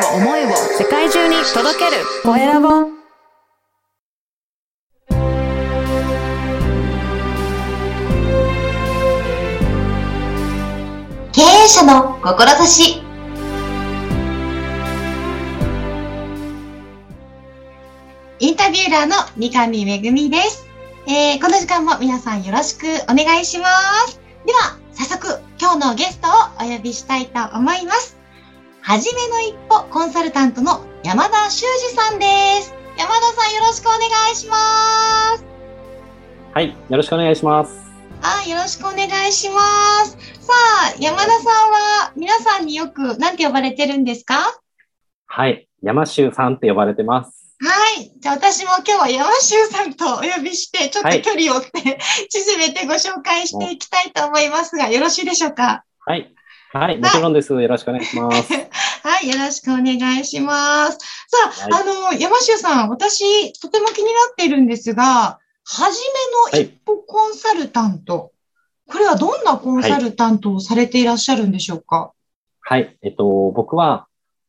を思いを世界中に届けるコエラボ経営者の志インタビューラーの三上めぐみです、えーこの時間も皆さんよろしくお願いします。では、早速今日のゲストをお呼びしたいと思います。はじめの一歩コンサルタントの山田修二さんです。山田さんよろしくお願いします。はい、よろしくお願いします。はい、よろしくお願いします。さあ、山田さんは皆さんによく何て呼ばれてるんですか？はい、山州さんって呼ばれてます。はい。じゃあ私も今日は山修さんとお呼びして、ちょっとはい距離を追って、縮めてご紹介していきたいと思いますが、よろしいでしょうか？はい、はい、もちろんです。よろしくお願いします。はい、よろしくお願いします。さあ、はいあの、山修さん、私、とても気になっているんですが、はじめの一歩コンサルタント。これはどんなコンサルタントをされていらっしゃるんでしょうか？はい、えっと、僕は、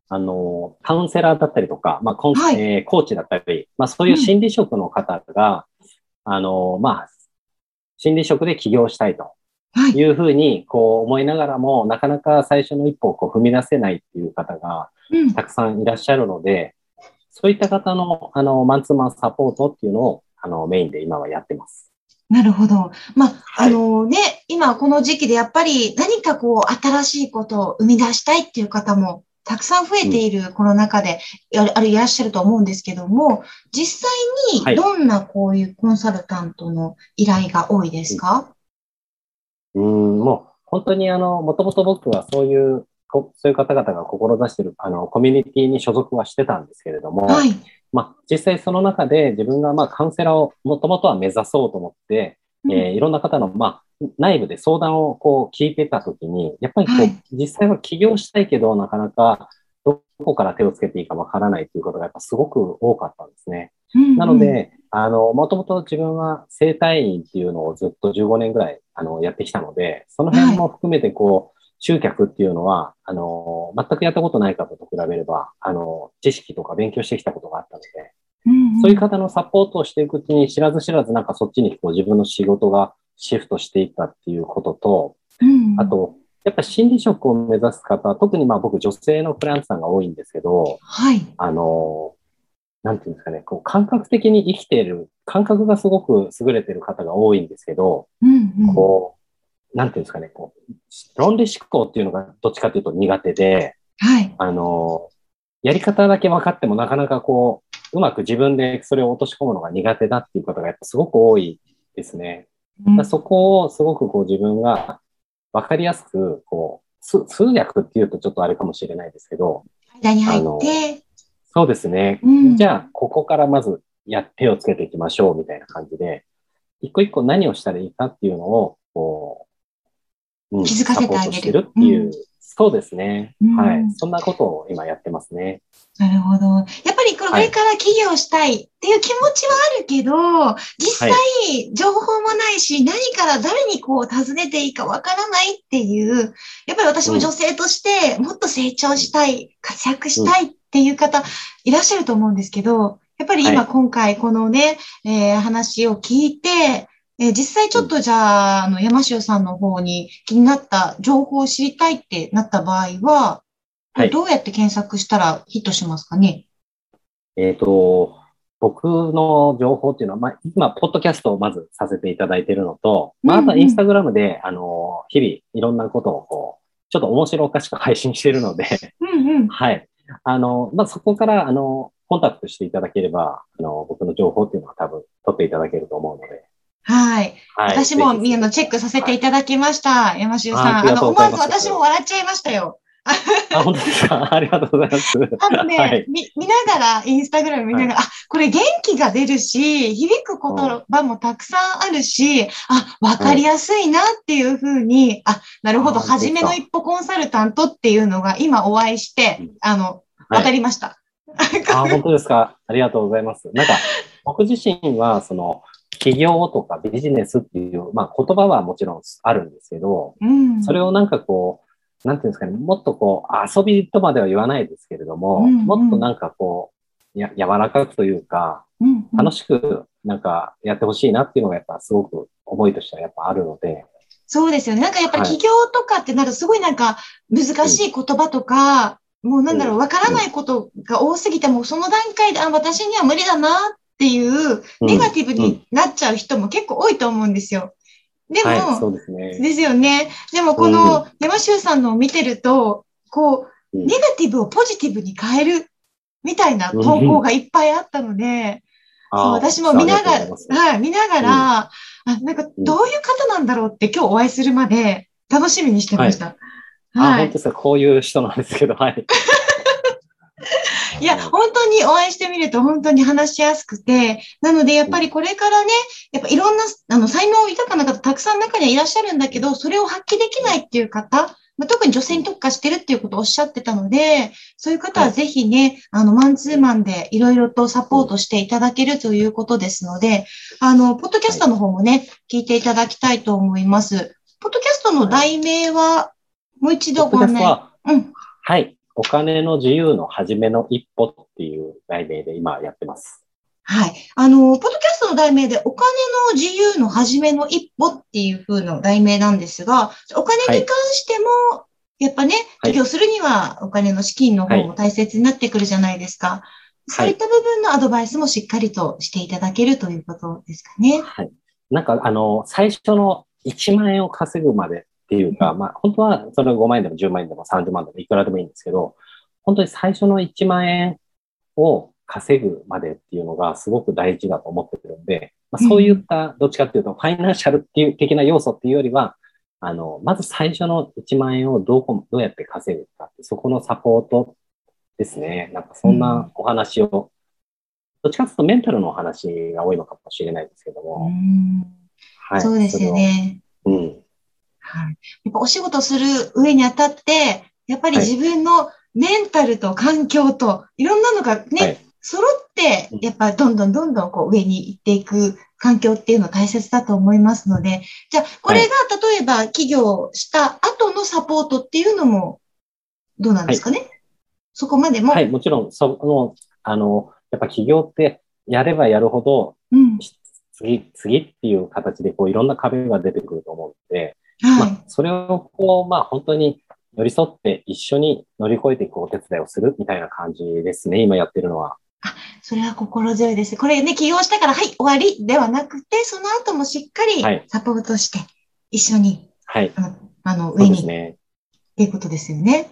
あの、カウンセラーだったりとか、まあ、コンはいえーコーチだったり、まあ、そういう心理職の方が、あの、まあ、心理職で起業したいとはい。いうふうに、こう思いながらも、なかなか最初の一歩をこう踏み出せないっていう方がうん。たくさんいらっしゃるので、そういった方の、あの、マンツーマンサポートっていうのを、あの、メインで今はやってます。なるほど。まあ、はいあのね、今この時期でやっぱり何かこう新しいことを生み出したいっていう方もたくさん増えているこの中でやるあるいらっしゃると思うんですけども、実際はいにどんなこういうコンサルタントの依頼が多いですか、うん、もう本当にあの、もともと僕はそういう、こそういう方々が志している、あの、コミュニティに所属はしてたんですけれども、はい。まあ、実際その中で自分がまあ、カウンセラーをもともとは目指そうと思って、えーいろんな方のまあ、内部で相談をこう聞いてたときに、やっぱりこう、はい実際は起業したいけど、なかなかどこから手をつけていいかわからないということがやっぱすごく多かったんですね。うんなの、で、あの、もともと自分は生体院っていうのをずっと15年ぐらい、あの、やってきたので、その辺も含めてこう、集客っていうのは、あの、全くやったことない方と比べれば、あの、知識とか勉強してきたことがあったので、うんうん。そういう方のサポートをしていくうちに知らず知らずなんかそっちにこう自分の仕事がシフトしていったっていうことと、うん。あ、と、やっぱ心理職を目指す方、特にまあ僕女性のクライアントさんが多いんですけど、はい。あの、なんていうんですかね、こう感覚的に生きている、感覚がすごく優れている方が多いんですけど、うんうんこう、なんていうんですかね、こう、論理思考っていうのがどっちかというと苦手で、はい。あの、やり方だけ分かってもなかなかこう、うまく自分でそれを落とし込むのが苦手だっていう方がやっぱすごく多いですね。うんそこをすごくこう自分が分かりやすく、こう、す通訳っていうとちょっとあれかもしれないですけど、間に入って、そうですね。うん。じゃあ、ここからまずや、手をつけていきましょうみたいな感じで、一個一個何をしたらいいかっていうのを、こう、うん気づかせてあげる。るっていう、うんそうですね、うん。はい。そんなことを今やってますね。なるほど。やっぱりこはい。れから起業したいっていう気持ちはあるけど、実際情報もないし、何から誰にこう尋ねていいかわからないっていう、やっぱり私も女性としてもっと成長したい、活躍したいっていう方いらっしゃると思うんですけど、やっぱり今はい。今回このね、えー話を聞いて、えー実際ちょっとじゃあ、あの、山塩さんの方に気になった情報を知りたいってなった場合は、はいどうやって検索したらヒットしますかね？えっ、と、僕の情報っていうのは、まあ、今、ポッドキャストをまずさせていただいているのと、まあ、あとはインスタグラムで、あの、日々いろんなことをこう、ちょっと面白おかしく配信しているので、うんうん。はい。あの、まあ、そこから、あの、コンタクトしていただければ、あの、僕の情報っていうのは多分取っていただけると思うので、はい。はい。私も、ぜひあの、チェックさせていただきました。山修さん。あの、思わず私も笑っちゃいましたよ。あ、本当ですか？ありがとうございます。あのね、はい。み見ながら、インスタグラム見ながら、あ、これ元気が出るし、響く言葉もたくさんあるし、あ、わかりやすいなっていうふうに、あ、なるほど、あ初めの一歩コンサルタントっていうのが今お会いしてうん、あの、わかりました。あ、本当ですか？ありがとうございます。なんか、僕自身は、その、企業とかビジネスっていう、まあ言葉はもちろんあるんですけど、うん。それをなんかこう、なんていうんですかね、もっとこう、遊びとまでは言わないですけれども、うんうん。もっとなんかこう、や柔らかくというか、うんうん。楽しくなんかやってほしいなっていうのがやっぱすごく思いとしてはやっぱあるので、そうですよね。なんかやっぱりはい。起業とかってなるとすごいなんか難しい言葉とか、もうなんだろう、わからないことが多すぎても、その段階で、あ、私には無理だなっていう、うんネガティブになっちゃう人も結構多いと思うんですよ。でも、はい、そうですね。ですよね。でもこの山修さんのを見てると、こう、うんネガティブをポジティブに変えるみたいな投稿がいっぱいあったので、そう私も見ながら、はい、見ながら、あ、なんかどういう方なんだろうって今日お会いするまで楽しみにしてました。あ、はい。本当ですか？こういう人なんですけど、はい。いや、本当にお会いしてみると本当に話しやすくて、なのでやっぱりこれからね、やっぱいろんな、あの、才能豊かな方たくさん中にはいらっしゃるんだけど、それを発揮できないっていう方、まあ、特に女性に特化してるっていうことをおっしゃってたので、そういう方はぜひね、あの、マンツーマンでいろいろとサポートしていただけるということですので、あの、ポッドキャストの方もね、聞いていただきたいと思います。ポッドキャストの題名は、もう一度ご案内。は、うん。はい。お金の自由の初めの一歩っていう題名で今やってます。はい。あの、ポッドキャストの題名で、お金の自由の始めの一歩っていう風な題名なんですが、お金に関しても、やっぱね、はい起業するにはお金の資金の方も大切になってくるじゃないですか。そういった部分のアドバイスもしっかりとしていただけるということですかね。はい。なんか、あの、最初の1万円を稼ぐまでっていうか、まあ、本当はそれ5万円でも10万円でも30万でもいくらでもいいんですけど、本当に最初の1万円を稼ぐまでっていうのがすごく大事だと思ってるんで、まあ、そういった、どっちかっていうと、ファイナンシャルっていう的な要素っていうよりは、あの、まず最初の1万円をどうこ、どうやって稼ぐかって、そこのサポートですね。なんかそんなお話を、どっちかというとメンタルのお話が多いのかもしれないですけども、はい。そうですよね。うん。はい。やっぱお仕事する上にあたって、やっぱりはい。自分のメンタルと環境といろんなのがね、はい。揃ってうん、やっぱどんどんどんどんこう上に行っていく環境っていうのは大切だと思いますので、じゃあこれが例えば起業した後のサポートっていうのもどうなんですかね、そこまでも、はい、もちろん、その、あの、やっぱ起業ってやればやるほど、うん。次、次っていう形でこういろんな壁が出てくると思うので、はい。まあ、それをこう、まあ本当に寄り添って一緒に乗り越えていくお手伝いをするみたいな感じですね、今やってるのは。それは心強いです。これね、起業したから、はい、終わりではなくて、その後もしっかりはいサポートして、一緒に、はい。あの、あの上にっですね。ていうことですよね。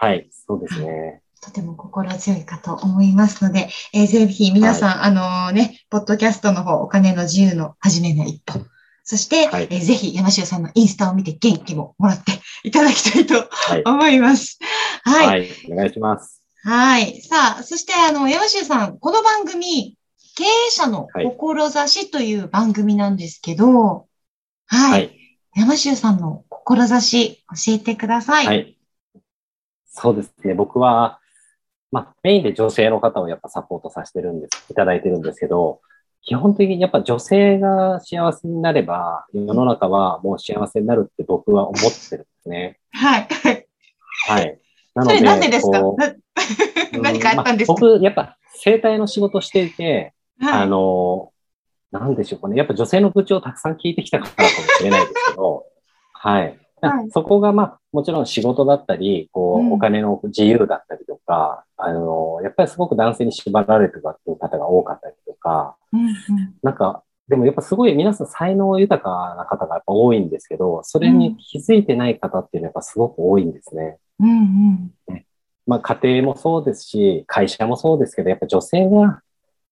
はい、そうですね。とても心強いかと思いますので、えーぜひ皆さん、あのね、ポッドキャストの方、お金の自由の始めの一歩。そして、はいえーぜひ山城さんのインスタを見て元気ももらっていただきたいとはい。思います。はい。はい、お願いします。はい。さあ、そして、あの、山城さん、この番組、経営者のはい志という番組なんですけど、はい。はい。山城さんの志、教えてください。はい。そうですね。僕は、まあ、メインで女性の方をやっぱサポートさせてるんです、いただいてるんですけど、基本的にやっぱ女性が幸せになれば、世の中はもう幸せになるって僕は思ってるんですね。はい。はい。なそれなんでですか？何かあったんですか、まあ僕、やっぱ生態の仕事していて、はいあの、なんでしょうかね。やっぱ女性の愚痴をたくさん聞いてきたからかもしれないですけど、はい。はい。そこが、まあ、もちろん仕事だったり、こう、うん。お金の自由だったりとか、あの、やっぱりすごく男性に縛られてる方が多かったりとか、うんうん。なんか、でもやっぱすごい皆さん才能豊かな方がやっぱ多いんですけど、それに気づいてない方っていうのはやっぱすごく多いんですね。うんうん。まあ家庭もそうですし、会社もそうですけど、やっぱ女性が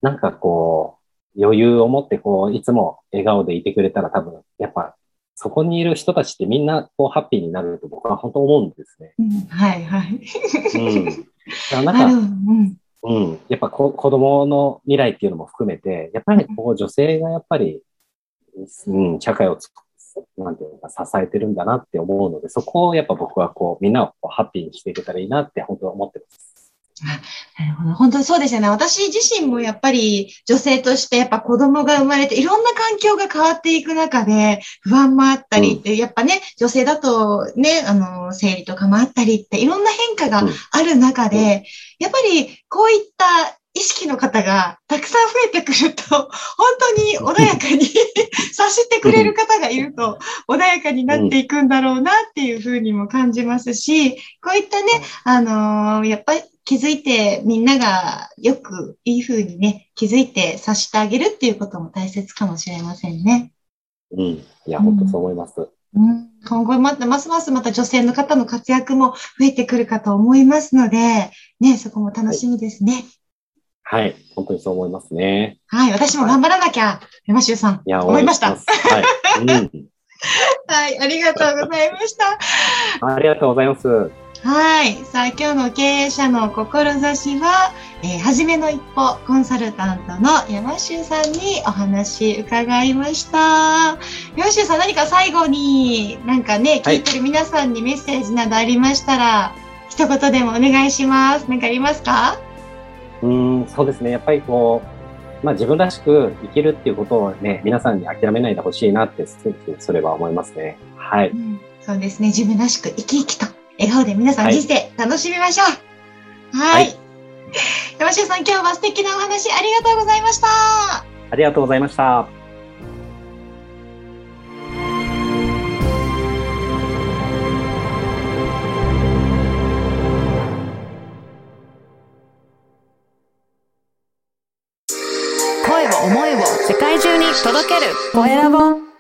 なんかこう、余裕を持ってこう、いつも笑顔でいてくれたら多分、やっぱそこにいる人たちってみんなこう、ハッピーになると僕は本当思うんですね。うんはいはい。うん。なんか。うんうん。やっぱこ子供の未来っていうのも含めて、やっぱりこう女性がやっぱり、うん、社会をつなんていうのか、支えてるんだなって思うので、そこをやっぱ僕はこう、みんなをハッピーにしていけたらいいなって本当は思ってます。なるほど。本当にそうですよね。私自身もやっぱり女性としてやっぱ子供が生まれていろんな環境が変わっていく中で不安もあったりって、やっぱね、女性だとね、あの、生理とかもあったりっていろんな変化がある中で、やっぱりこういった意識の方がたくさん増えてくると、本当に穏やかに 察してくれる方がいると、穏やかになっていくんだろうなっていうふうにも感じますし、こういったね、あのーやっぱり気づいてみんながよくいいふうにね、気づいて察してあげるっていうことも大切かもしれませんね。うん。いや、本当そう思います。うん、今後また、ますますまた女性の方の活躍も増えてくるかと思いますので、ね、そこも楽しみですね。はい。本当にそう思いますね。はい、私も頑張らなきゃ、山州さん。いや、思いましたはい。うん。はい、ありがとうございました。ありがとうございます。はい。さあ、今日の経営者の志は、えー、はじめの一歩コンサルタントの山州さんにお話伺いました。山州さん、何か最後に、なんかね、はい聞いてる皆さんにメッセージなどありましたら、一言でもお願いします。何かありますか？うーん、そうですね。やっぱりこう、まあ自分らしく生きるっていうことをね、皆さんに諦めないでほしいなって、それは思いますね。はい。うんそうですね。自分らしく生き生きと、笑顔で皆さんはい人生楽しみましょう。はい。はい山州さん、今日は素敵なお話ありがとうございました。ありがとうございました。声を思いを世界中に届けるコエラボ